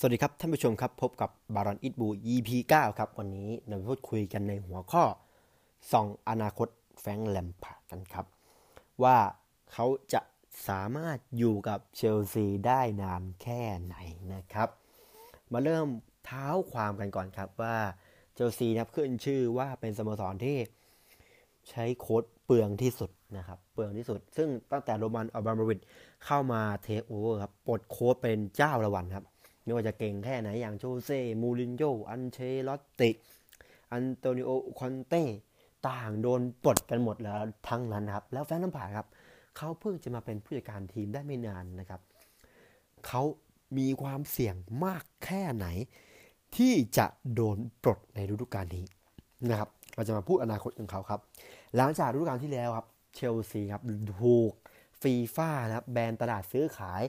สวัสดีครับท่านผู้ชมครับ พบกับบารอนอิทบู EP 9 ครับ วันนี้เราพูดคุยกันในหัวข้อส่องอนาคตแฟงแลมพากันครับ ว่าเขาจะสามารถอยู่กับเชลซีได้นานแค่ไหนนะครับ มาเริ่มเท้าความกันก่อนครับว่าเชลซีนับขึ้นชื่อว่าเป็นสโมสรที่ใช้โค้ดเปลืองที่สุดนะครับเปลืองที่สุด ซึ่งตั้งแต่โรมันอัลบามวิดเข้ามาเทคโอเวอร์ครับปลดโค้ชเป็นจ้าละหวั่นครับ ไม่ว่าจะเก่งแค่ไหนอย่างโจเซ่มูรินโญ่อันเชล็อตติ อันโตนิโอคอนเต้ต่างโดนปลดกันหมดแล้วทั้งนั้นครับ แล้วแฟรงค์แลมพาร์ดครับเขาเพิ่งจะมาเป็นผู้จัดการทีมได้ไม่นานนะครับเขามีความเสี่ยงมากแค่ไหน ที่จะโดนปลดในฤดูกาลนี้นะครับเราจะมาพูดอนาคตของเขาครับ หลังจากฤดูกาลที่แล้วครับเชลซีครับถูกฟีฟ่านะครับแบนตลาดซื้อขาย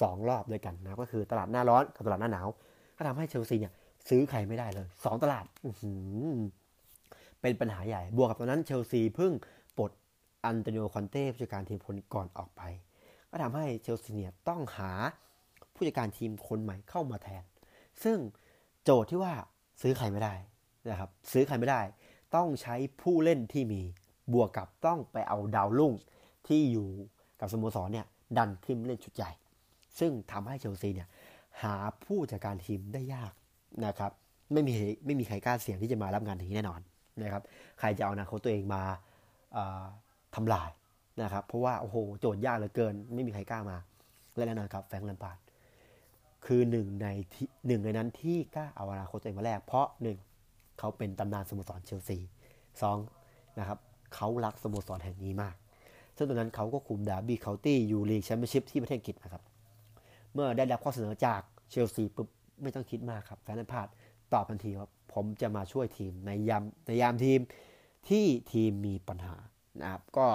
สองรอบด้วยกันนะก็คือตลาดหน้าร้อนกับตลาดหน้าหนาวก็ทำให้เชลซีเนี่ยซื้อใครไม่ได้เลยสองตลาดเป็นปัญหาใหญ่ บวกกับตอนนั้นเชลซีเพิ่งปลดอันโตนิโอคอนเต้ผู้จัดการทีมคนก่อนออกไป ก็ทำให้เชลซีเนี่ยต้องหาผู้จัดการทีมคนใหม่เข้ามาแทน ซึ่งโจทย์ที่ว่าซื้อใครไม่ได้นะครับซื้อใครไม่ได้ ต้องใช้ผู้เล่นที่มีบวกกับต้องไปเอาดาวรุ่งที่อยู่กับสโมสรเนี่ยดันขึ้นเล่นชุดใหญ่ ซึ่งทำให้เชลซีเนี่ยหาผู้จัดการทีมได้ยากนะครับ ไม่มีไม่มีใครกล้าเสี่ยงที่จะมารับงานอย่างนี้แน่นอนนะครับ ใครจะเอาอนาคตตัวเองมาทำลายนะครับ เพราะว่าโอ้โหโจทย์ยากเหลือเกิน ไม่มีใครกล้ามาและแน่นอนครับแฟรงค์แลมพาดคือหนึ่งในที่หนึ่งในนั้นที่กล้าเอาอนาคตตัวเองมาแลกเพราะหนึ่งเขาเป็นตำนานสโมสรเชลซีสองนะครับเขารักสโมสรแห่งนี้มาก ซึ่งตอนนั้นเขาก็คุมดาร์บี้เคาน์ตี้อยู่ลีกแชมเปี้ยนชิพที่ประเทศอังกฤษนะครับ เมื่อได้รับข้อเสนอจากเชลซีปุ๊บไม่ต้องคิดมากครับแฟรงค์แลมพาร์ดตอบทันทีว่าผมจะมาช่วยทีมในยามในยามทีมที่ทีมมีปัญหานะครับก็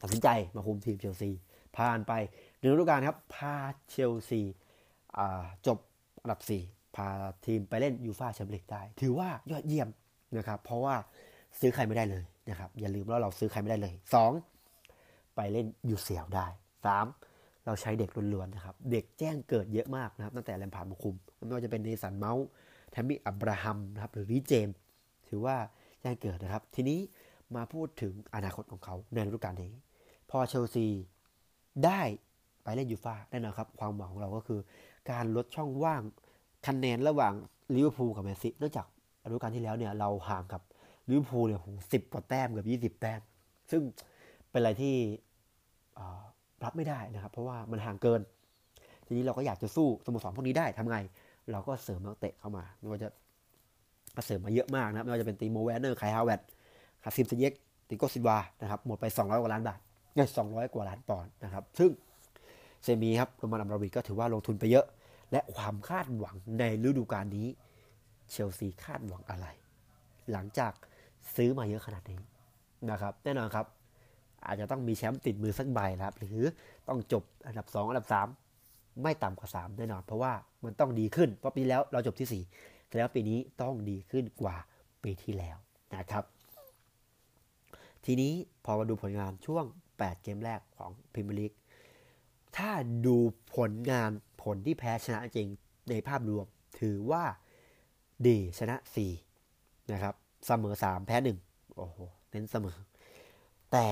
ตัดสินใจมาคุมทีมเชลซีผ่านไปหนึ่งฤดูกาลครับพาเชลซีจบอันดับ 4 พาทีมไปเล่นยูฟ่าแชมเปี้ยนลีกได้ ถือว่ายอดเยี่ยมนะครับ เพราะว่าซื้อใครไม่ได้เลยนะครับ อย่าลืมว่าเราซื้อใครไม่ได้เลย 2. ไปเล่น UCL ได้ 3. เราใช้เด็กล้วนๆนะครับ เด็กแจ้งเกิดเยอะมากนะครับ ตั้งแต่แลมพาร์ดมาคุม ไม่ว่าจะเป็นเมสันเมาท์แทมมี่อับราฮัมนะครับหรือรีซเจมส์ ถือว่าแจ้งเกิดนะครับ ทีนี้มาพูดถึงอนาคตของเขาในฤดูกาลนี้ พอเชลซีได้ไปเล่นยูฟ่าแน่นอนครับ ความหวังของเราก็คือ การลดช่องว่างคะแนนระหว่างลิเวอร์พูลกับแมนซิตี้เนื่องจากฤดูกาลที่แล้วเนี่ยเราห่างกับลิเวอร์พูลเนี่ยสิบกว่าแต้มเกือบยี่สิบแต้ม ซึ่งเป็นอะไรที่ รับไม่ได้นะครับ เพราะว่ามันห่างเกิน ทีนี้เราก็อยากจะสู้สโมสรพวกนี้ได้ทำไง เราก็เสริมนักเตะเข้ามาไม่ว่าจะเสริมมาเยอะมากนะไม่ว่าจะเป็นติโมแวร์เนอร์ไคฮาแวร์ตซ์ฮาคิมซิเยคติอาโก้ซิลวานะครับหมดไป 200 กว่าล้านบาทเงิน200กว่าล้านปอนด์นะครับ ซึ่งเสี่ยหมีครับโรมันอบราโมวิช็ถือว่าลงทุนไปเยอะ และความคาดหวังในฤดูกาลนี้ เชลซีคาดหวังอะไร หลังจากซื้อมาเยอะขนาดนี้นะครับ แน่นอนครับ อาจจะต้องมีแชมป์ติดมือสักใบนะครับ หรือต้องจบอันดับ 2 อันดับ 3 ไม่ต่ำกว่า 3 แน่นอน เพราะว่ามันต้องดีขึ้น เพราะปีแล้วเราจบที่ 4 แต่แล้วปีนี้ต้องดีขึ้นกว่าปีที่แล้วนะครับ ทีนี้พอมาดูผลงานช่วง 8 เกมแรกของพรีเมียร์ลีก ถ้าดูผลงานผลที่แพ้ชนะจริงในภาพรวม ถือว่าดีชนะ 4 นะครับ เสมอ 3 แพ้ 1 โอ้โห เน้นเสมอ แต่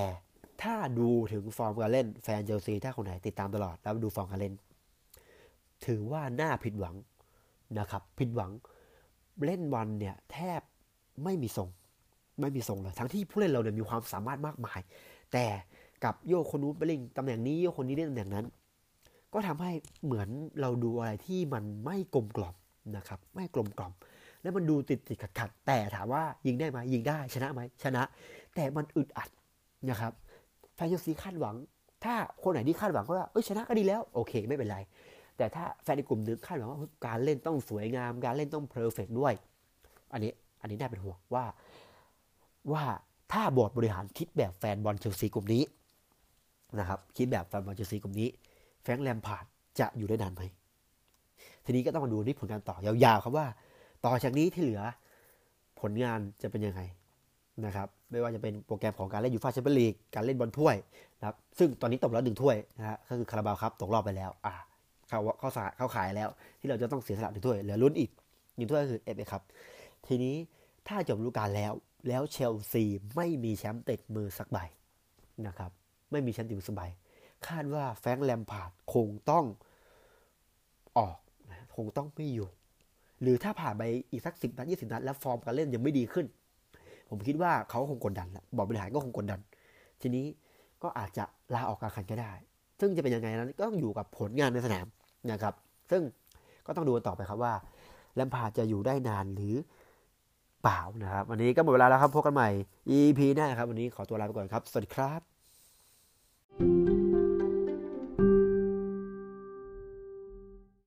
ถ้าดูถึงฟอร์มการเล่นแฟนเชลซีถ้าคนไหนติดตามตลอดแล้วดูฟอร์มการเล่น ถือว่าน่าผิดหวังนะครับ ผิดหวังเล่นบอลเนี่ยแทบไม่มีทรง ไม่มีทรงเลยทั้งที่ผู้เล่นเราเนี่ยมีความสามารถมากมาย แต่กับโยคนนู้นไปเล่นตำแหน่งนี้โยคนนี้เล่นตำแหน่งนั้น ก็ทำให้เหมือนเราดูอะไรที่มันไม่กลมกล่อมนะครับ ไม่กลมกล่อม แล้วมันดูติดติดขัดขัดแต่ถามว่ายิงได้ไหมยิงได้ชนะไหมชนะ แต่มันอึดอัดนะครับ แฟนเชลซีคาดหวัง ถ้าคนไหนที่คาดหวังว่าเอ้ยชนะก็ดีแล้วโอเค ไม่เป็นไร แต่ถ้าแฟนในกลุ่มนึงคาดหวังว่าการเล่นต้องสวยงาม การเล่นต้อง perfect ด้วย อันนี้อันนี้น่าเป็นห่วงว่าว่าถ้าบอร์ดบริหารคิดแบบแฟนบอลเชลซีกลุ่มนี้นะครับคิดแบบแฟนบอลเชลซีกลุ่มนี้ แฟรงค์แลมพาร์ดจะอยู่ได้นานไหมทีนี้ก็ต้องมาดูที่ผลงานต่อยาวๆครับว่า ต่อจากนี้ที่เหลือผลงานจะเป็นยังไง นะครับไม่ว่าจะเป็นโปรแกรมของการเล่นยูฟ่าแชมเปี้ยนลีกการเล่นบอลถ้วยนะครับซึ่งตอนนี้ตกแล้วหนึ่งถ้วยนะฮะก็คือคาราบาวครับตกรอบไปแล้วอ่าเข้าเขาสาเข้าขายแล้ว ที่เราจะต้องเสียสละหนึ่งถ้วยเหลือลุ้นอีกหนึ่งถ้วยก็คือเอฟเอครับทีนี้ถ้าจบฤดูกาลแล้วแล้วเชลซีไม่มีแชมป์ติดมือสักใบนะครับไม่มีแชมป์ติดมือสักใบคาดว่าแฟรงค์แลมพาร์ดคงต้องออกนะคงต้องไม่อยู่ หรือถ้าผ่านไปอีกสักสิบนัดยี่สิบนัดแล้วฟอร์มการเล่นยังไม่ดีขึ้น ผมคิดว่าเขาคงกดดันแล้วบอร์ดบริหารก็คงกดดัน ทีนี้ก็อาจจะลาออกกลางคันก็ได้ ซึ่งจะเป็นยังไงนั้นก็ต้องอยู่กับผลงานในสนามนะครับ ซึ่งก็ต้องดูต่อไปครับว่าแลมพาร์ดจะอยู่ได้นานหรือเปล่านะครับ วันนี้ก็หมดเวลาแล้วครับพบกันใหม่ EP หน้าครับ วันนี้ขอตัวลาไปก่อนครับ สวัสดีครับ